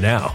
now.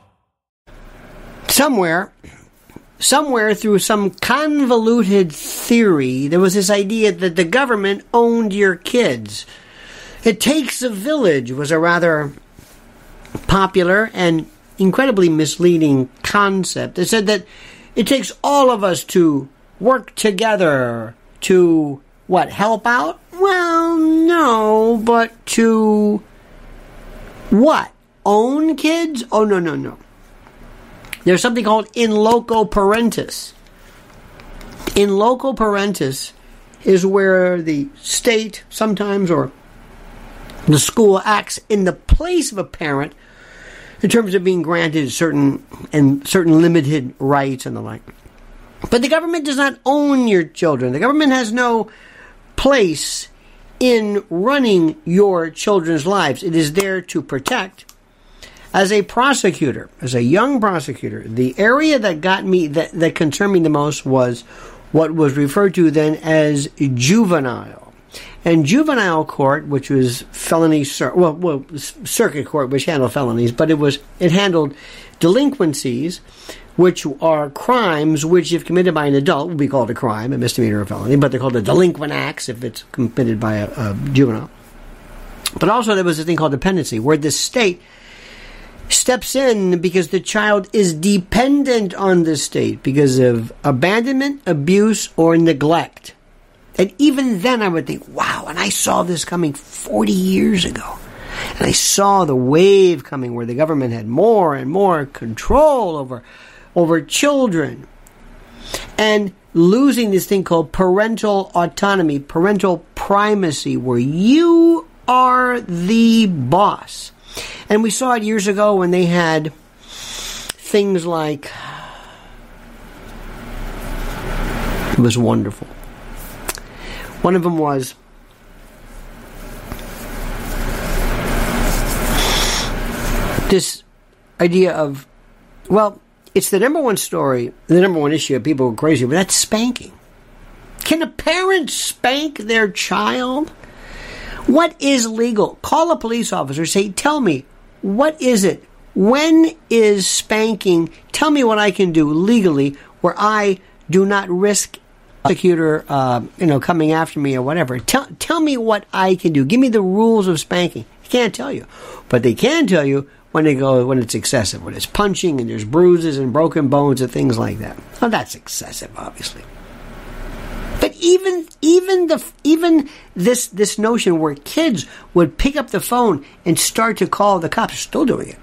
Somewhere, somewhere through some convoluted theory, there was this idea that the government owned your kids. It takes a village was a rather popular and incredibly misleading concept. It said that it takes all of us to work together to what help out? Well, no, but to what? Own kids? Oh no, no, no. There's something called in loco parentis. In loco parentis is where the state sometimes or the school acts in the place of a parent in terms of being granted certain and certain limited rights and the like. But the government does not own your children. The government has no place in running your children's lives. It is there to protect As a prosecutor, as a young prosecutor, the area that got me, that, that concerned me the most was what was referred to then as juvenile. And juvenile court, which was felony, well, well, circuit court, which handled felonies, but it was, it handled delinquencies, which are crimes which, if committed by an adult, would be called a crime, a misdemeanor or felony, but they're called the delinquent acts if it's committed by a, a juvenile. But also, there was a thing called dependency, where the state steps in because the child is dependent on the state because of abandonment, abuse, or neglect. And even then, I would think, wow, and I saw this coming 40 years ago. And I saw the wave coming where the government had more and more control over, over children. And losing this thing called parental autonomy, parental primacy, where you are the boss. And we saw it years ago when they had things like it was wonderful. One of them was this idea of well, it's the number one story, the number one issue. Of people go crazy, but that's spanking. Can a parent spank their child? What is legal? Call a police officer. Say, tell me, what is it? When is spanking? Tell me what I can do legally where I do not risk prosecutor, uh, you know, coming after me or whatever. Tell, tell me what I can do. Give me the rules of spanking. He can't tell you, but they can tell you when they go when it's excessive, when it's punching and there's bruises and broken bones and things like that. Well, that's excessive, obviously. Even even the even this this notion where kids would pick up the phone and start to call the cops, still doing it.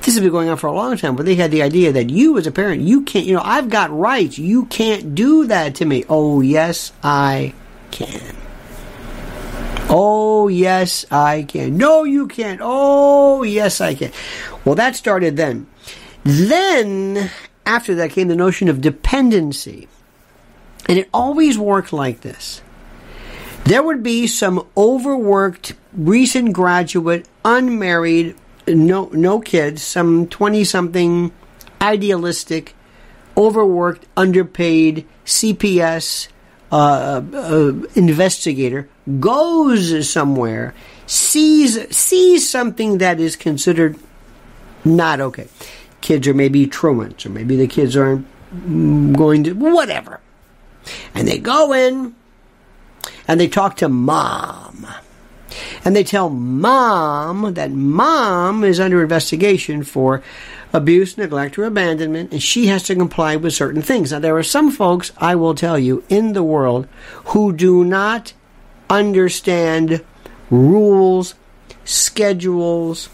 This has been going on for a long time, but they had the idea that you as a parent, you can't, you know, I've got rights. You can't do that to me. Oh, yes, I can. Oh, yes, I can. No, you can't. Oh, yes, I can. Well, that started then. Then, after that came the notion of dependency. And it always worked like this. There would be some overworked, recent graduate, unmarried, no, no kids, some 20 something, idealistic, overworked, underpaid CPS uh, uh, investigator goes somewhere, sees sees something that is considered not okay. Kids are maybe truants, or maybe the kids aren't going to whatever. And they go in and they talk to mom. And they tell mom that mom is under investigation for abuse, neglect, or abandonment, and she has to comply with certain things. Now, there are some folks, I will tell you, in the world who do not understand rules, schedules,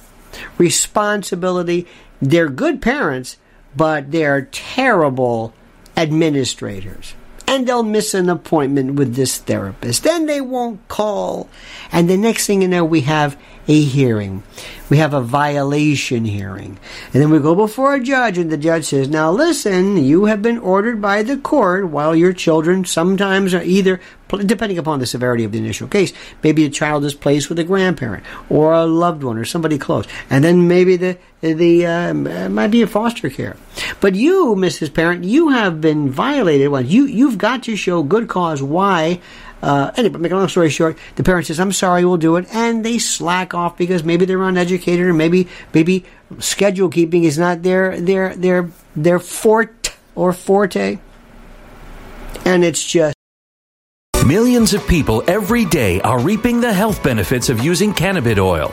responsibility. They're good parents, but they're terrible administrators and they'll miss an appointment with this therapist. Then they won't call. And the next thing you know, we have a hearing. We have a violation hearing. And then we go before a judge, and the judge says, Now listen, you have been ordered by the court while your children sometimes are either, depending upon the severity of the initial case, maybe a child is placed with a grandparent or a loved one or somebody close. And then maybe the, the uh, might be a foster care. But you, Mrs. Parent, you have been violated. Well, you, you've got to show good cause why uh, anyway, make a long story short, the parent says, "I'm sorry, we'll do it," and they slack off because maybe they're uneducated or maybe maybe schedule keeping is not their their their their fort or forte, and it's just Millions of people every day are reaping the health benefits of using cannabis oil,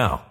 now.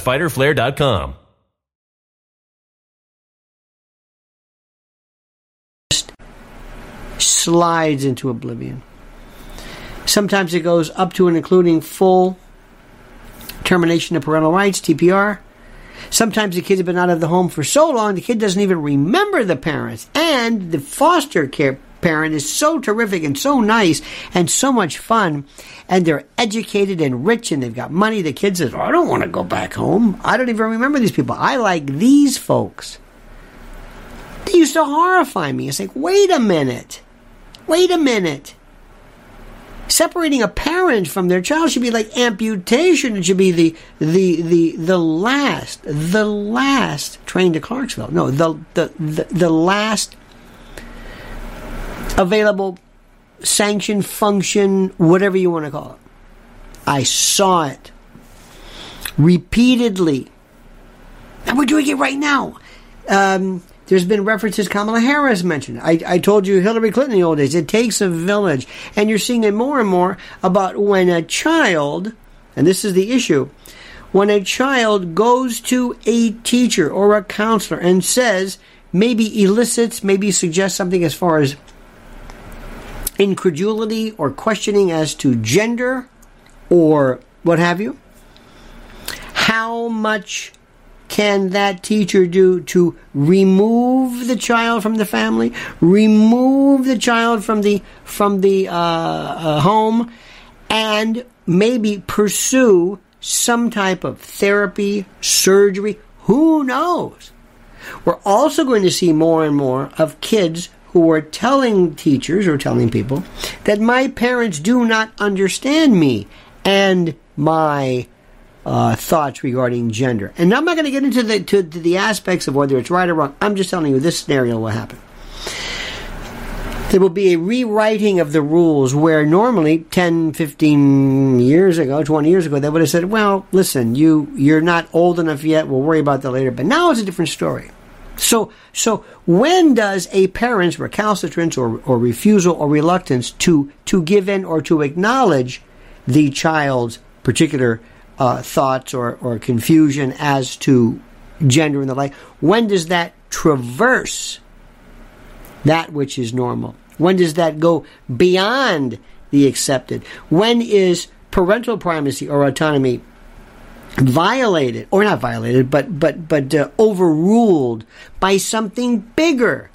www.fighterflare.com. Slides into oblivion. Sometimes it goes up to and including full termination of parental rights, TPR. Sometimes the kids have been out of the home for so long the kid doesn't even remember the parents. And the foster care parent is so terrific and so nice and so much fun and they're educated and rich and they've got money. The kid says, oh, I don't want to go back home. I don't even remember these people. I like these folks. They used to horrify me. It's like, wait a minute. Wait a minute. Separating a parent from their child should be like amputation. It should be the the the the last the last train to Clarksville. No, the the the, the last available sanction, function, whatever you want to call it. I saw it repeatedly. And we're doing it right now. Um, there's been references Kamala Harris mentioned. I, I told you Hillary Clinton in the old days. It takes a village. And you're seeing it more and more about when a child, and this is the issue, when a child goes to a teacher or a counselor and says, maybe elicits, maybe suggests something as far as incredulity or questioning as to gender or what have you, how much can that teacher do to remove the child from the family, remove the child from the from the uh, uh, home, and maybe pursue some type of therapy, surgery? Who knows? We're also going to see more and more of kids who are telling teachers or telling people that my parents do not understand me and my uh, thoughts regarding gender. And I'm not going to get into the to, to the aspects of whether it's right or wrong. I'm just telling you this scenario will happen. There will be a rewriting of the rules where normally 10, 15 years ago, 20 years ago, they would have said, well, listen, you, you're not old enough yet. We'll worry about that later. But now it's a different story. So, so when does a parent's recalcitrance or, or refusal or reluctance to, to give in or to acknowledge the child's particular uh, thoughts or, or confusion as to gender and the like? When does that traverse that which is normal? When does that go beyond the accepted? When is parental primacy or autonomy violated, or not violated, but but but uh, overruled by something bigger?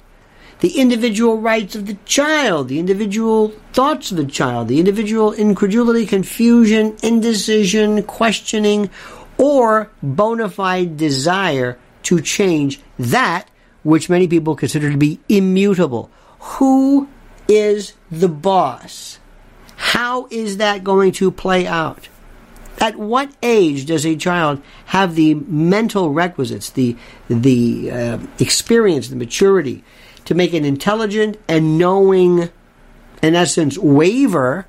The individual rights of the child, the individual thoughts of the child, the individual incredulity, confusion, indecision, questioning, or bona fide desire to change that which many people consider to be immutable. Who is the boss? How is that going to play out? At what age does a child have the mental requisites, the the uh, experience, the maturity to make an intelligent and knowing, in essence, waiver?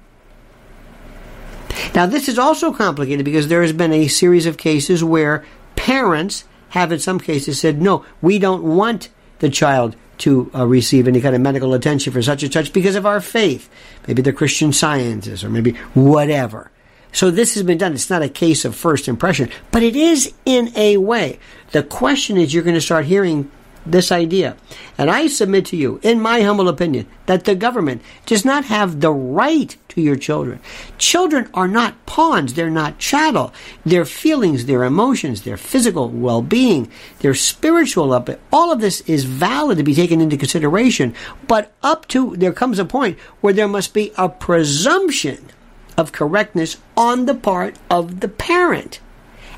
Now, this is also complicated because there has been a series of cases where parents have, in some cases, said, "No, we don't want the child to uh, receive any kind of medical attention for such and such because of our faith. Maybe the Christian sciences or maybe whatever. So this has been done. It's not a case of first impression, but it is in a way. The question is you're going to start hearing this idea. And I submit to you, in my humble opinion, that the government does not have the right to your children. Children are not pawns, they're not chattel. Their feelings, their emotions, their physical well being, their spiritual up all of this is valid to be taken into consideration. But up to there comes a point where there must be a presumption of correctness on the part of the parent.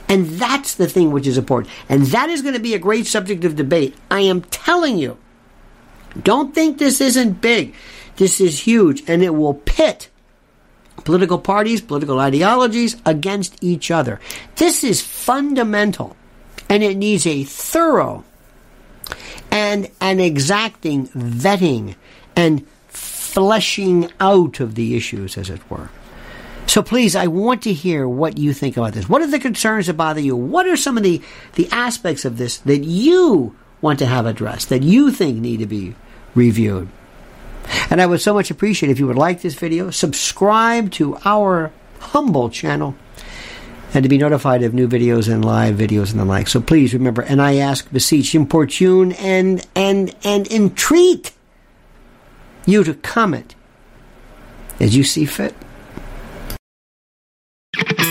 And that's the thing which is important. And that is going to be a great subject of debate. I am telling you. Don't think this isn't big. This is huge, and it will pit political parties, political ideologies against each other. This is fundamental, and it needs a thorough and an exacting vetting and fleshing out of the issues, as it were. So please, I want to hear what you think about this. What are the concerns that bother you? What are some of the, the aspects of this that you want to have addressed, that you think need to be reviewed? And I would so much appreciate if you would like this video, subscribe to our humble channel, and to be notified of new videos and live videos and the like. So please remember, and I ask, beseech, importune, and and and entreat you to comment as you see fit.